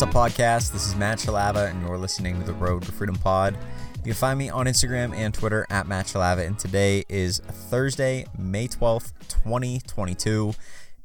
What's up, podcast? This is Matt Shalava, and you're listening to the Road to Freedom Pod. You can find me on Instagram and Twitter at Matt Shalava, and today is Thursday, May 12th, 2022.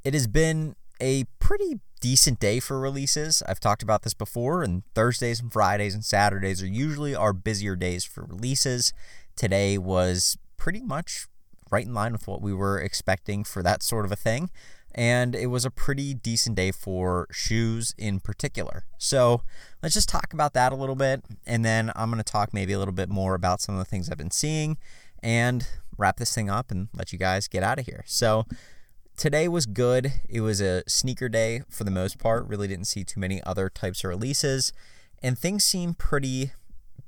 It has been a pretty decent day for releases. I've talked about this before, and Thursdays and Fridays and Saturdays are usually our busier days for releases. Today was pretty much right in line with what we were expecting for that sort of a thing and it was a pretty decent day for shoes in particular. So let's just talk about that a little bit, and then I'm going to talk maybe a little bit more about some of the things I've been seeing and wrap this thing up and let you guys get out of here. So today was good. It was a sneaker day for the most part. Really didn't see too many other types of releases, and things seem pretty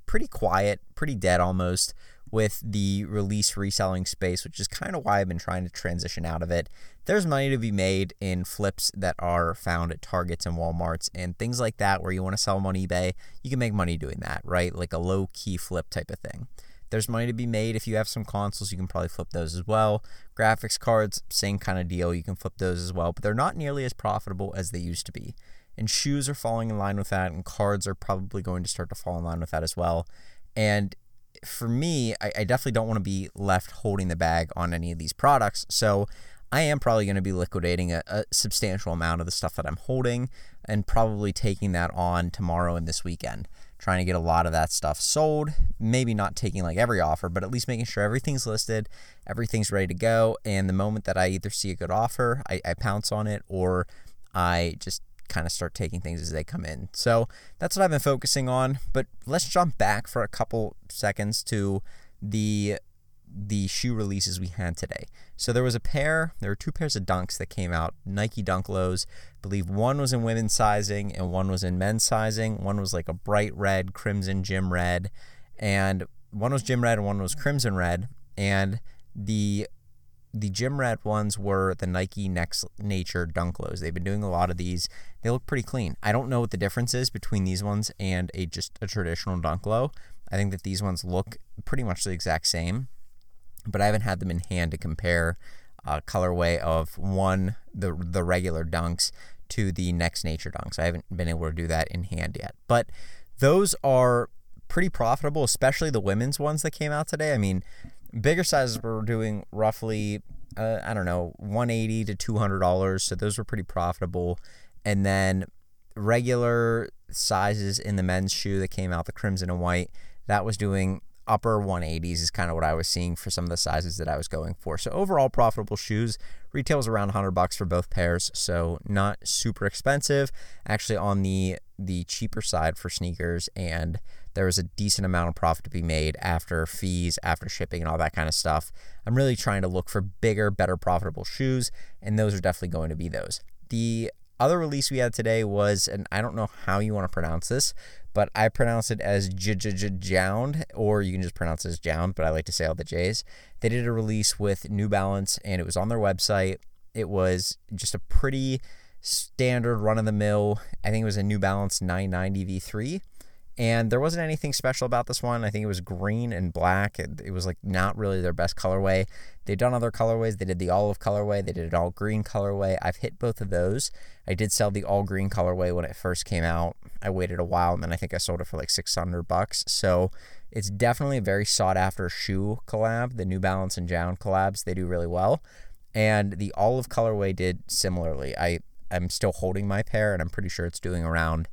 pretty quiet, pretty dead almost with the release reselling space, which is kind of why I've been trying to transition out of it. There's money to be made in flips that are found at Targets and Walmarts and things like that where you want to sell them on eBay. You can make money doing that, right? Like a low key flip type of thing. There's money to be made if you have some consoles, you can probably flip those as well. Graphics cards, same kind of deal, you can flip those as well, but they're not nearly as profitable as they used to be. And shoes are falling in line with that, and cards are probably going to start to fall in line with that as well. And for me, I, I definitely don't want to be left holding the bag on any of these products. So I am probably going to be liquidating a, a, substantial amount of the stuff that I'm holding and probably taking that on tomorrow and this weekend. Trying to get a lot of that stuff sold. Maybe not taking like every offer, but at least making sure everything's listed, everything's ready to go. And the moment that I either see a good offer, I, I pounce on it or I just kind of start taking things as they come in. So that's what I've been focusing on. But let's jump back for a couple seconds to the the shoe releases we had today. So there was a pair, there were two pairs of dunks that came out, Nike Dunk Lows. I believe one was in women's sizing and one was in men's sizing. One was like a bright red, crimson gym red, and one was gym red and one was crimson red. And the the gym red ones were the Nike Next Nature Dunk Lows. They've been doing a lot of these. They look pretty clean. I don't know what the difference is between these ones and a just a traditional Dunk Low. I think that these ones look pretty much the exact same, but I haven't had them in hand to compare uh, colorway of one the the regular Dunks to the Next Nature Dunks. I haven't been able to do that in hand yet, but those are pretty profitable, especially the women's ones that came out today. I mean, Bigger sizes were doing roughly, uh, I don't know, 180 to 200 dollars. So those were pretty profitable. And then regular sizes in the men's shoe that came out, the crimson and white, that was doing upper 180s is kind of what I was seeing for some of the sizes that I was going for. So overall profitable shoes retails around 100 bucks for both pairs, so not super expensive. Actually on the the cheaper side for sneakers and there was a decent amount of profit to be made after fees, after shipping, and all that kind of stuff. I'm really trying to look for bigger, better profitable shoes, and those are definitely going to be those. The other release we had today was, and I don't know how you want to pronounce this, but I pronounce it as Jound, or you can just pronounce it as Jound, but I like to say all the J's. They did a release with New Balance, and it was on their website. It was just a pretty standard run of the mill. I think it was a New Balance 990 V3 and there wasn't anything special about this one. I think it was green and black. It, it, was like not really their best colorway. They've done other colorways. They did the olive colorway. They did an all green colorway. I've hit both of those. I did sell the all green colorway when it first came out. I waited a while and then I think I sold it for like 600 bucks. So it's definitely a very sought after shoe collab. The New Balance and Jound collabs, they do really well. And the olive colorway did similarly. I, I'm still holding my pair and I'm pretty sure it's doing around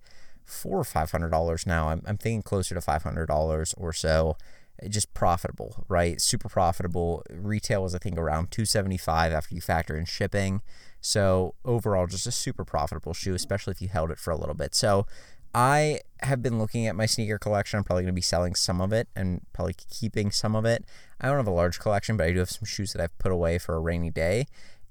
four or five hundred dollars now. I'm, I'm thinking closer to five hundred dollars or so. Uh, just profitable, right? Super profitable. Retail was I think around two seventy five after you factor in shipping. So overall, just a super profitable shoe, especially if you held it for a little bit. So I have been looking at my sneaker collection. I'm probably going to be selling some of it and probably keeping some of it. I don't have a large collection, but I do have some shoes that I've put away for a rainy day.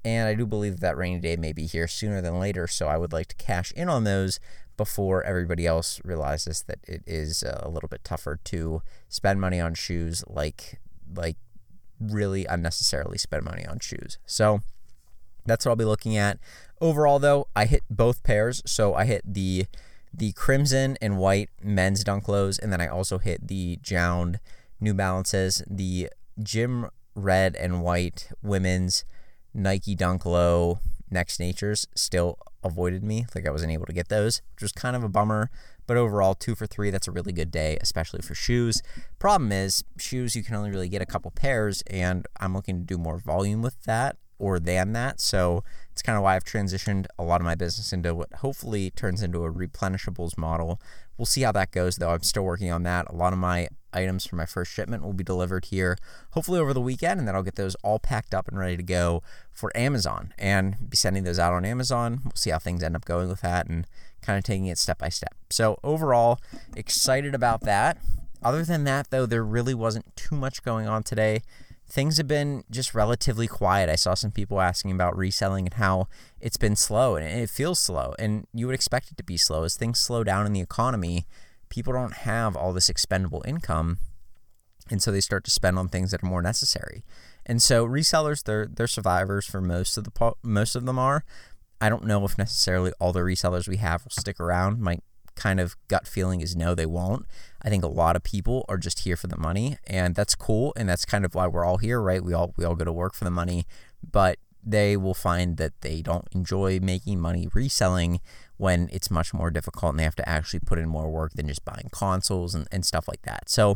And I do believe that rainy day may be here sooner than later. So I would like to cash in on those before everybody else realizes that it is uh, a little bit tougher to spend money on shoes like like really unnecessarily spend money on shoes. So that's what I'll be looking at. Overall though, I hit both pairs. So I hit the the crimson and white men's dunk lows and then I also hit the Jound New Balances, the gym red and white women's Nike Dunk Low Next Nature's still avoided me. Like I wasn't able to get those, which was kind of a bummer. But overall, two for three, that's a really good day, especially for shoes. Problem is, shoes, you can only really get a couple pairs, and I'm looking to do more volume with that or than that. So it's kind of why I've transitioned a lot of my business into what hopefully turns into a replenishables model. We'll see how that goes, though. I'm still working on that. A lot of my items for my first shipment will be delivered here, hopefully over the weekend, and then I'll get those all packed up and ready to go for Amazon and be sending those out on Amazon. We'll see how things end up going with that and kind of taking it step by step. So, overall, excited about that. Other than that, though, there really wasn't too much going on today. Things have been just relatively quiet. I saw some people asking about reselling and how it's been slow, and it feels slow. And you would expect it to be slow as things slow down in the economy. People don't have all this expendable income, and so they start to spend on things that are more necessary. And so resellers, they're they're survivors for most of the most of them are, I don't know if necessarily all the resellers we have will stick around. My kind of gut feeling is no, they won't. I think a lot of people are just here for the money, and that's cool, and that's kind of why we're all here, right? We all we all go to work for the money, but they will find that they don't enjoy making money reselling when it's much more difficult and they have to actually put in more work than just buying consoles and, and stuff like that. So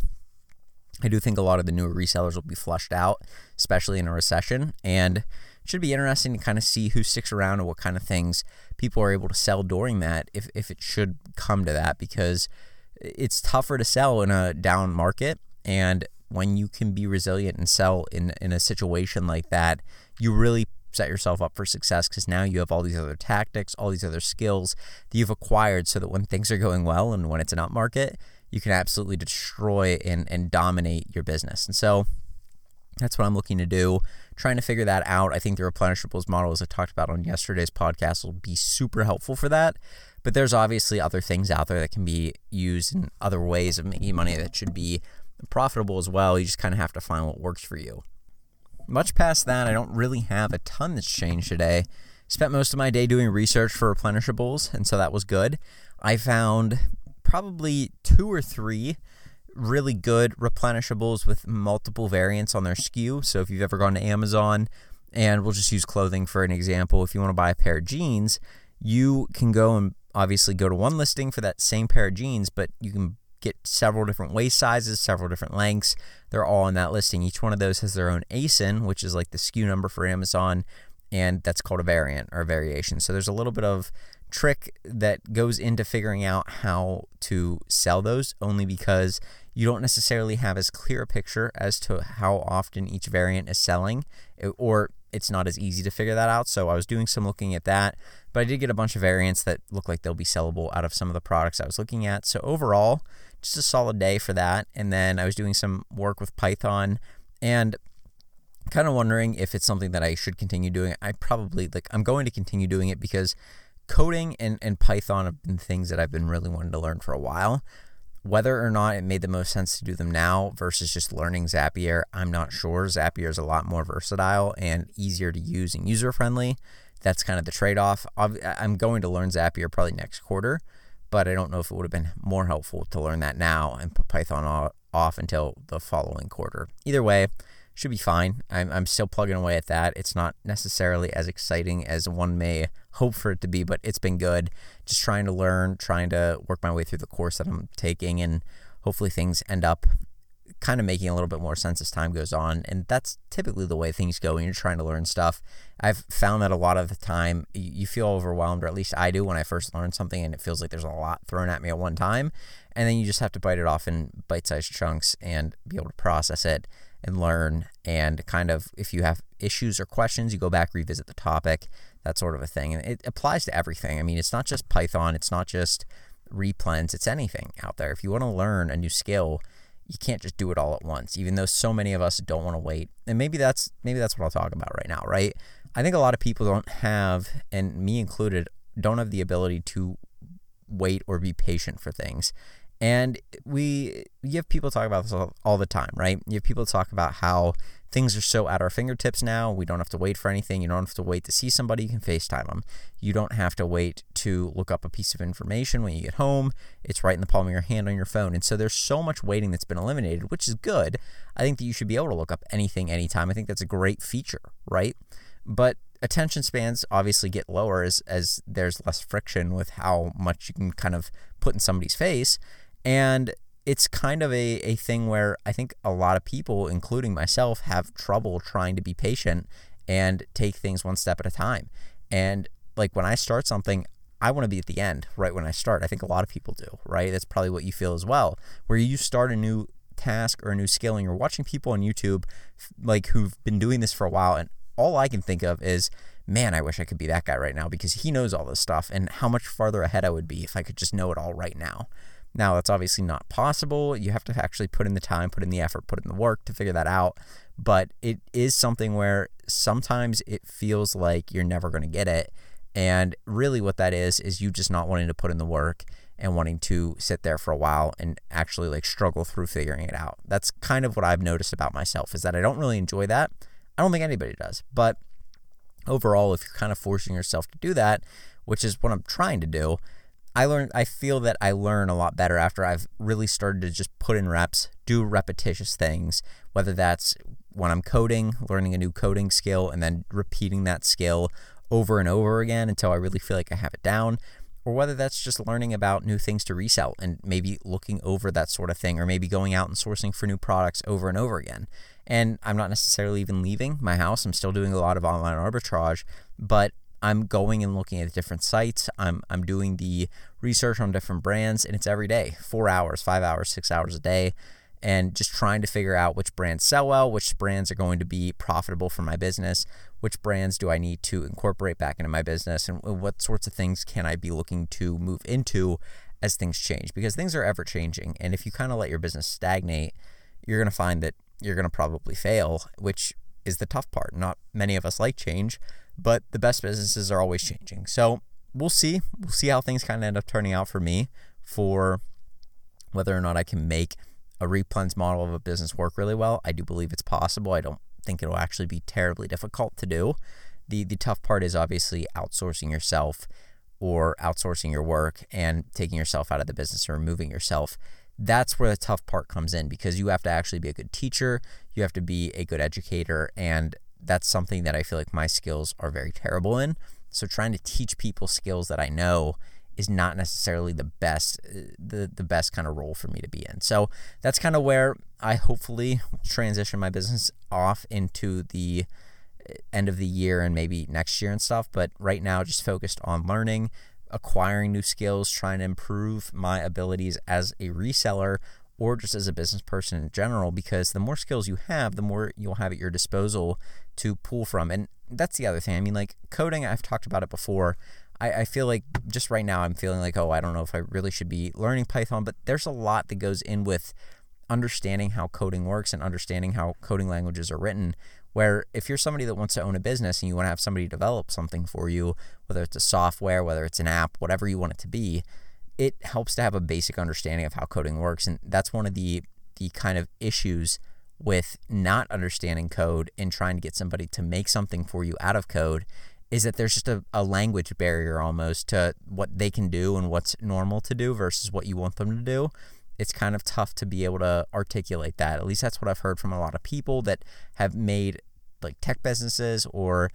I do think a lot of the newer resellers will be flushed out, especially in a recession. And it should be interesting to kind of see who sticks around and what kind of things people are able to sell during that if, if it should come to that because it's tougher to sell in a down market and when you can be resilient and sell in, in a situation like that you really set yourself up for success because now you have all these other tactics all these other skills that you've acquired so that when things are going well and when it's an up market you can absolutely destroy and, and dominate your business and so that's what I'm looking to do. Trying to figure that out. I think the replenishables model, as I talked about on yesterday's podcast, will be super helpful for that. But there's obviously other things out there that can be used in other ways of making money that should be profitable as well. You just kind of have to find what works for you. Much past that, I don't really have a ton that's changed today. Spent most of my day doing research for replenishables, and so that was good. I found probably two or three really good replenishables with multiple variants on their SKU. So if you've ever gone to Amazon, and we'll just use clothing for an example, if you want to buy a pair of jeans, you can go and obviously go to one listing for that same pair of jeans, but you can get several different waist sizes, several different lengths. They're all in that listing. Each one of those has their own ASIN, which is like the SKU number for Amazon, and that's called a variant or a variation. So there's a little bit of trick that goes into figuring out how to sell those only because you don't necessarily have as clear a picture as to how often each variant is selling, or it's not as easy to figure that out. So I was doing some looking at that, but I did get a bunch of variants that look like they'll be sellable out of some of the products I was looking at. So overall, just a solid day for that. And then I was doing some work with Python and kind of wondering if it's something that I should continue doing. I probably like I'm going to continue doing it because coding and, and Python have been things that I've been really wanting to learn for a while. Whether or not it made the most sense to do them now versus just learning Zapier, I'm not sure. Zapier is a lot more versatile and easier to use and user friendly. That's kind of the trade off. I'm going to learn Zapier probably next quarter, but I don't know if it would have been more helpful to learn that now and put Python off until the following quarter. Either way, should be fine. I'm, I'm still plugging away at that. It's not necessarily as exciting as one may hope for it to be, but it's been good. Just trying to learn, trying to work my way through the course that I'm taking, and hopefully things end up kind of making a little bit more sense as time goes on. And that's typically the way things go when you're trying to learn stuff. I've found that a lot of the time you feel overwhelmed, or at least I do when I first learn something and it feels like there's a lot thrown at me at one time. And then you just have to bite it off in bite sized chunks and be able to process it and learn. And kind of, if you have issues or questions, you go back, revisit the topic, that sort of a thing. And it applies to everything. I mean, it's not just Python, it's not just replens, it's anything out there. If you want to learn a new skill, you can't just do it all at once, even though so many of us don't want to wait. And maybe that's maybe that's what I'll talk about right now, right? I think a lot of people don't have, and me included, don't have the ability to wait or be patient for things. And we you have people talk about this all, all, the time, right? You have people talk about how things are so at our fingertips now. We don't have to wait for anything. You don't have to wait to see somebody. You can FaceTime them. You don't have to wait to look up a piece of information when you get home. It's right in the palm of your hand on your phone. And so there's so much waiting that's been eliminated, which is good. I think that you should be able to look up anything anytime. I think that's a great feature, right? But attention spans obviously get lower as, as there's less friction with how much you can kind of put in somebody's face. And it's kind of a, a thing where I think a lot of people, including myself, have trouble trying to be patient and take things one step at a time. And like when I start something, I want to be at the end right when I start. I think a lot of people do, right? That's probably what you feel as well. Where you start a new task or a new skill and you're watching people on YouTube like who've been doing this for a while and all I can think of is man, I wish I could be that guy right now because he knows all this stuff and how much farther ahead I would be if I could just know it all right now. Now, that's obviously not possible. You have to actually put in the time, put in the effort, put in the work to figure that out. But it is something where sometimes it feels like you're never going to get it. And really, what that is, is you just not wanting to put in the work and wanting to sit there for a while and actually like struggle through figuring it out. That's kind of what I've noticed about myself is that I don't really enjoy that. I don't think anybody does. But overall, if you're kind of forcing yourself to do that, which is what I'm trying to do, I learn I feel that I learn a lot better after I've really started to just put in reps, do repetitious things, whether that's when I'm coding, learning a new coding skill and then repeating that skill over and over again until I really feel like I have it down, or whether that's just learning about new things to resell and maybe looking over that sort of thing, or maybe going out and sourcing for new products over and over again. And I'm not necessarily even leaving my house. I'm still doing a lot of online arbitrage, but I'm going and looking at different sites. I'm I'm doing the research on different brands, and it's every day, four hours, five hours, six hours a day, and just trying to figure out which brands sell well, which brands are going to be profitable for my business, which brands do I need to incorporate back into my business, and what sorts of things can I be looking to move into as things change because things are ever changing, and if you kind of let your business stagnate, you're going to find that you're going to probably fail, which is the tough part. Not many of us like change, but the best businesses are always changing. So we'll see. We'll see how things kind of end up turning out for me for whether or not I can make a replens model of a business work really well. I do believe it's possible. I don't think it'll actually be terribly difficult to do. The the tough part is obviously outsourcing yourself or outsourcing your work and taking yourself out of the business or removing yourself that's where the tough part comes in because you have to actually be a good teacher, you have to be a good educator, and that's something that I feel like my skills are very terrible in. So trying to teach people skills that I know is not necessarily the best uh, the the best kind of role for me to be in. So that's kind of where I hopefully transition my business off into the uh, end of the year and maybe next year and stuff, but right now just focused on learning, acquiring new skills, trying to improve my abilities as a reseller or just as a business person in general because the more skills you have, the more you'll have at your disposal to pull from. And that's the other thing. I mean, like coding, I've talked about it before. I, I feel like just right now, I'm feeling like, oh, I don't know if I really should be learning Python, but there's a lot that goes in with understanding how coding works and understanding how coding languages are written where if you're somebody that wants to own a business and you want to have somebody develop something for you, whether it's a software, whether it's an app, whatever you want it to be, it helps to have a basic understanding of how coding works. And that's one of the the kind of issues with not understanding code and trying to get somebody to make something for you out of code is that there's just a, a language barrier almost to what they can do and what's normal to do versus what you want them to do it's kind of tough to be able to articulate that. At least that's what I've heard from a lot of people that have made like tech businesses or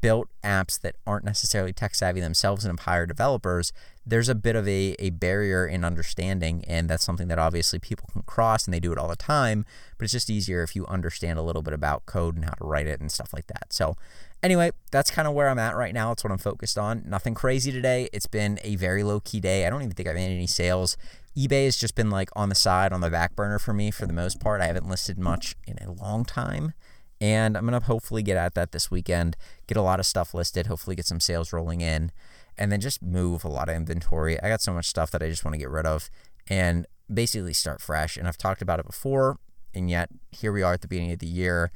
built apps that aren't necessarily tech savvy themselves and have hired developers, there's a bit of a, a barrier in understanding. And that's something that obviously people can cross and they do it all the time. But it's just easier if you understand a little bit about code and how to write it and stuff like that. So, anyway, that's kind of where I'm at right now. It's what I'm focused on. Nothing crazy today. It's been a very low key day. I don't even think I've made any sales eBay has just been like on the side, on the back burner for me for the most part. I haven't listed much in a long time. And I'm going to hopefully get at that this weekend, get a lot of stuff listed, hopefully get some sales rolling in, and then just move a lot of inventory. I got so much stuff that I just want to get rid of and basically start fresh. And I've talked about it before, and yet here we are at the beginning of the year.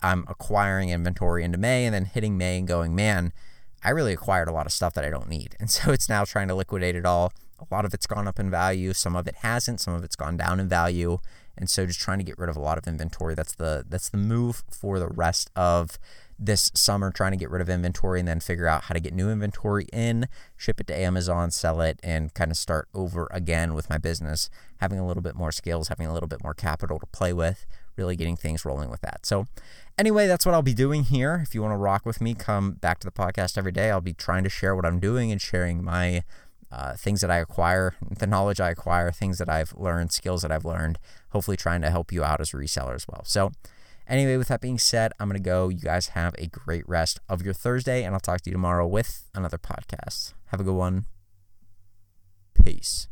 I'm acquiring inventory into May and then hitting May and going, man, I really acquired a lot of stuff that I don't need. And so it's now trying to liquidate it all a lot of it's gone up in value, some of it hasn't, some of it's gone down in value. And so just trying to get rid of a lot of inventory. That's the that's the move for the rest of this summer trying to get rid of inventory and then figure out how to get new inventory in, ship it to Amazon, sell it, and kind of start over again with my business, having a little bit more skills, having a little bit more capital to play with really getting things rolling with that. So, anyway, that's what I'll be doing here. If you want to rock with me, come back to the podcast every day. I'll be trying to share what I'm doing and sharing my uh, things that I acquire, the knowledge I acquire, things that I've learned, skills that I've learned, hopefully trying to help you out as a reseller as well. So, anyway, with that being said, I'm going to go. You guys have a great rest of your Thursday, and I'll talk to you tomorrow with another podcast. Have a good one. Peace.